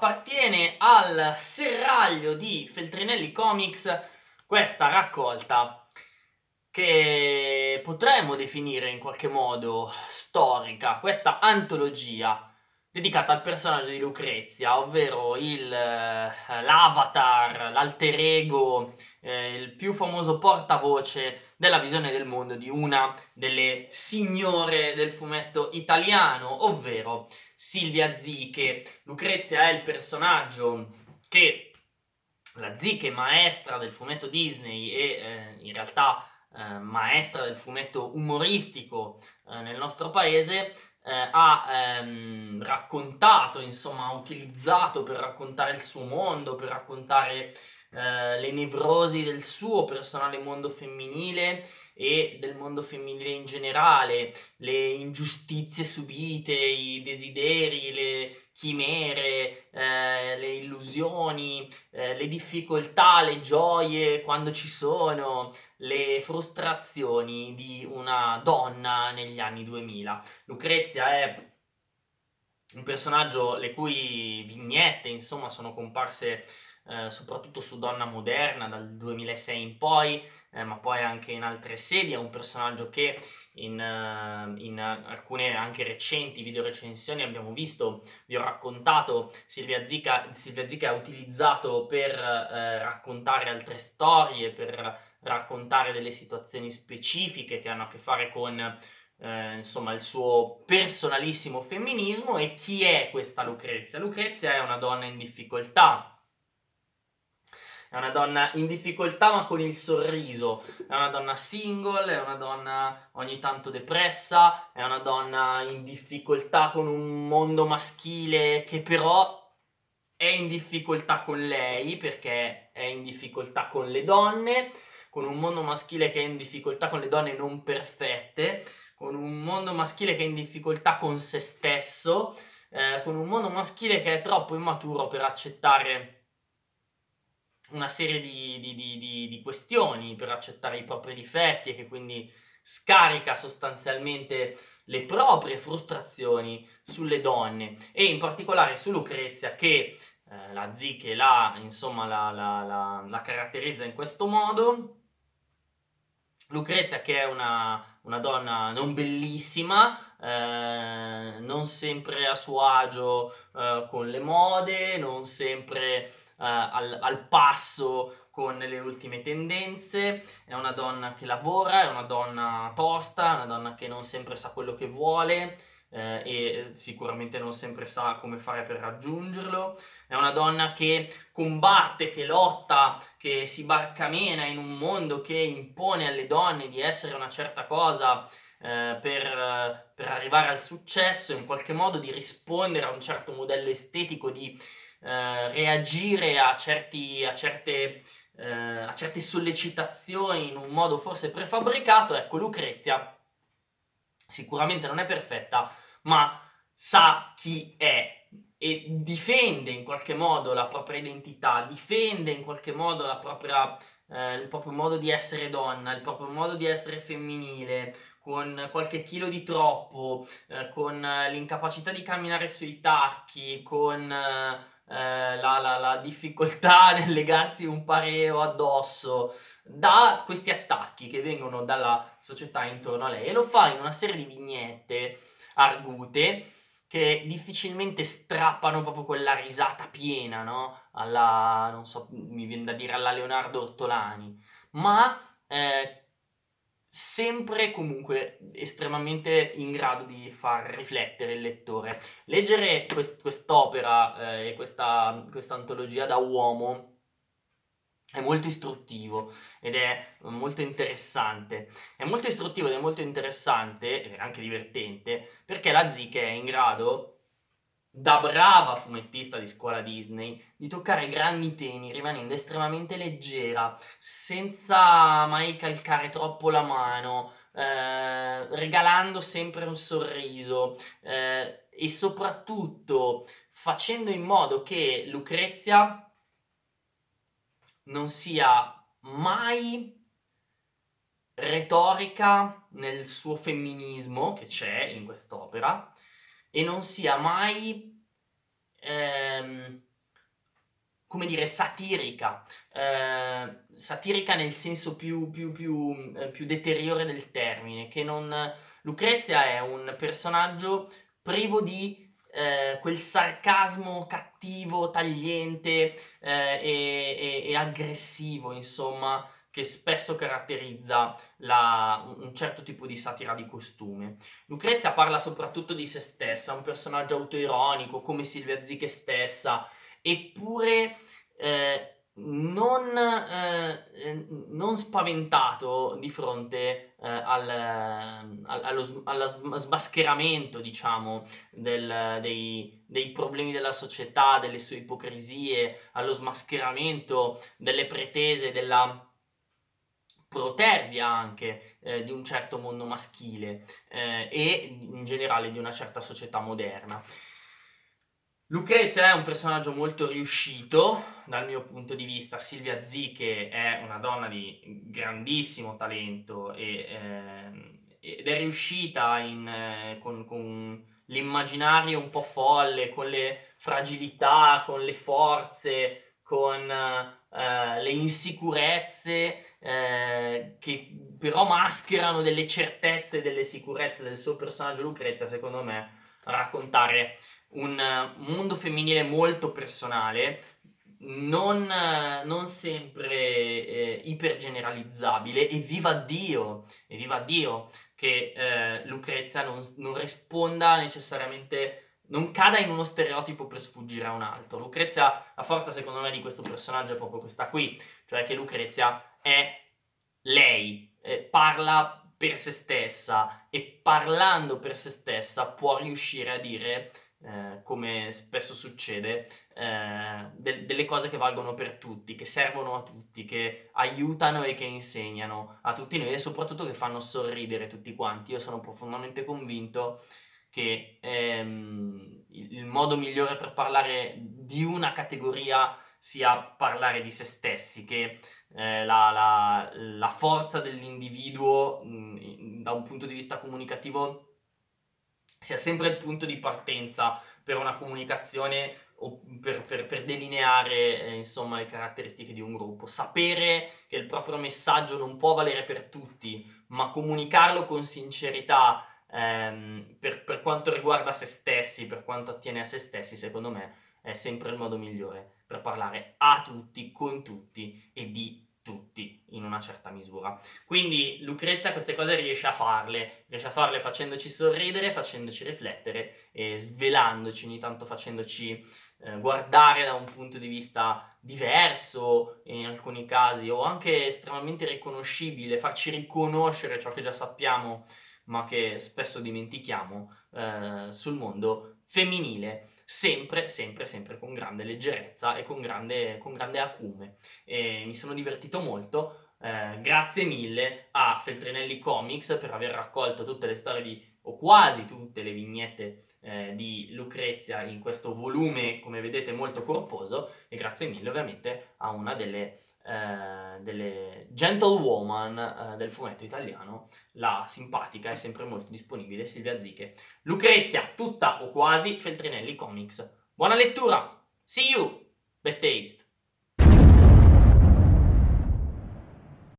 appartiene al serraglio di Feltrinelli Comics questa raccolta che potremmo definire in qualche modo storica, questa antologia dedicata al personaggio di Lucrezia, ovvero il, eh, l'avatar, l'alter ego, eh, il più famoso portavoce della visione del mondo di una delle signore del fumetto italiano, ovvero Silvia Ziche. Lucrezia è il personaggio che la Ziche, maestra del fumetto Disney e eh, in realtà eh, maestra del fumetto umoristico eh, nel nostro paese, eh, ha ehm, raccontato, insomma, ha utilizzato per raccontare il suo mondo, per raccontare eh, le nevrosi del suo personale mondo femminile e del mondo femminile in generale, le ingiustizie subite, i desideri, le chimere, eh, le illusioni, eh, le difficoltà, le gioie quando ci sono, le frustrazioni di una donna negli anni 2000. Lucrezia è un personaggio le cui vignette, insomma, sono comparse eh, soprattutto su Donna Moderna dal 2006 in poi, eh, ma poi anche in altre sedi, è un personaggio che in, uh, in alcune anche recenti video recensioni abbiamo visto, vi ho raccontato, Silvia Zica, Silvia Zica ha utilizzato per uh, raccontare altre storie, per raccontare delle situazioni specifiche che hanno a che fare con eh, insomma il suo personalissimo femminismo e chi è questa Lucrezia? Lucrezia è una donna in difficoltà, è una donna in difficoltà ma con il sorriso, è una donna single, è una donna ogni tanto depressa, è una donna in difficoltà con un mondo maschile che però è in difficoltà con lei perché è in difficoltà con le donne, con un mondo maschile che è in difficoltà con le donne non perfette, con un mondo maschile che è in difficoltà con se stesso, eh, con un mondo maschile che è troppo immaturo per accettare una serie di, di, di, di, questioni per accettare i propri difetti e che quindi scarica sostanzialmente le proprie frustrazioni sulle donne e in particolare su Lucrezia che eh, la Ziche la, insomma, la, la, la, la, caratterizza in questo modo. Lucrezia che è una, una donna non bellissima, eh, non sempre a suo agio eh, con le mode, non sempre uh, al, al passo con le ultime tendenze, è una donna che lavora, è una donna tosta, è una donna che non sempre sa quello che vuole eh, e sicuramente non sempre sa come fare per raggiungerlo, è una donna che combatte, che lotta, che si barcamena in un mondo che impone alle donne di essere una certa cosa eh, per, per arrivare al successo, in qualche modo di rispondere a un certo modello estetico di eh, reagire a, certi, a, certe, eh, a certe sollecitazioni in un modo forse prefabbricato, ecco Lucrezia sicuramente non è perfetta, ma sa chi è e difende in qualche modo la propria identità, difende in qualche modo la propria, eh, il proprio modo di essere donna, il proprio modo di essere femminile, con qualche chilo di troppo, eh, con l'incapacità di camminare sui tacchi, con eh, eh, la, la, la, difficoltà nel legarsi un pareo addosso da questi attacchi che vengono dalla società intorno a lei e lo fa in una serie di vignette argute che difficilmente strappano proprio quella risata piena, no? Alla, non so, mi viene da dire alla Leonardo Ortolani, ma eh, sempre comunque estremamente in grado di far riflettere il lettore. Leggere quest- quest'opera eh, e questa antologia da uomo è molto istruttivo ed è molto interessante. È molto istruttivo ed è molto interessante, e anche divertente, perché la Zik è in grado da brava fumettista di scuola Disney, di toccare grandi temi rimanendo estremamente leggera, senza mai calcare troppo la mano, eh, regalando sempre un sorriso eh, e soprattutto facendo in modo che Lucrezia non sia mai retorica nel suo femminismo che c'è in quest'opera, e non sia mai ehm, come dire, satirica, eh, satirica nel senso più, più, più, eh, più deteriore del termine, che non... Lucrezia è un personaggio privo di eh, quel sarcasmo cattivo, tagliente eh, e, e, e, aggressivo, insomma, che spesso caratterizza la, un certo tipo di satira di costume. Lucrezia parla soprattutto di se stessa, un personaggio autoironico, come Silvia Ziche stessa, eppure eh, non, eh, non, spaventato di fronte eh, al, allo, allo, smascheramento, diciamo, del, dei, dei, problemi della società, delle sue ipocrisie, allo smascheramento delle pretese, della protervia anche eh, di un certo mondo maschile eh, e in generale di una certa società moderna. Lucrezia è un personaggio molto riuscito dal mio punto di vista. Silvia Ziche è una donna di grandissimo talento e, eh, ed è riuscita in, eh, con, con, l'immaginario un po' folle, con le fragilità, con le forze, con eh, le insicurezze eh, che però mascherano delle certezze e delle sicurezze del suo personaggio Lucrezia, secondo me, raccontare un mondo femminile molto personale, non, non sempre eh, ipergeneralizzabile. E viva Dio, e viva Dio che eh, Lucrezia non, non, risponda necessariamente, non cada in uno stereotipo per sfuggire a un altro. Lucrezia, la forza secondo me di questo personaggio è proprio questa qui, cioè che Lucrezia è lei, eh, parla per se stessa e parlando per se stessa può riuscire a dire eh, come spesso succede, eh, de- delle cose che valgono per tutti, che servono a tutti, che aiutano e che insegnano a tutti noi e soprattutto che fanno sorridere tutti quanti. Io sono profondamente convinto che ehm, il modo migliore per parlare di una categoria sia parlare di se stessi, che eh, la, la, la, forza dell'individuo mh, da un punto di vista comunicativo sia sempre il punto di partenza per una comunicazione o per, per, per delineare eh, insomma le caratteristiche di un gruppo. Sapere che il proprio messaggio non può valere per tutti, ma comunicarlo con sincerità ehm, per, per quanto riguarda se stessi, per quanto attiene a se stessi, secondo me è sempre il modo migliore per parlare a tutti, con tutti e di tutti in una certa misura. Quindi Lucrezia queste cose riesce a farle, riesce a farle facendoci sorridere, facendoci riflettere e svelandoci, ogni tanto facendoci eh, guardare da un punto di vista diverso in alcuni casi o anche estremamente riconoscibile, farci riconoscere ciò che già sappiamo ma che spesso dimentichiamo eh, sul mondo femminile, sempre, sempre, sempre con grande leggerezza e con grande, con grande acume. E mi sono divertito molto. Eh, grazie mille a Feltrinelli Comics per aver raccolto tutte le storie di, o quasi tutte le vignette eh, di Lucrezia in questo volume, come vedete, molto corposo. E grazie mille ovviamente a una delle eh, delle gentlewoman eh, del fumetto italiano, la simpatica e sempre molto disponibile Silvia Ziche. Lucrezia, tutta o quasi Feltrinelli Comics. Buona lettura! See you! Bad taste!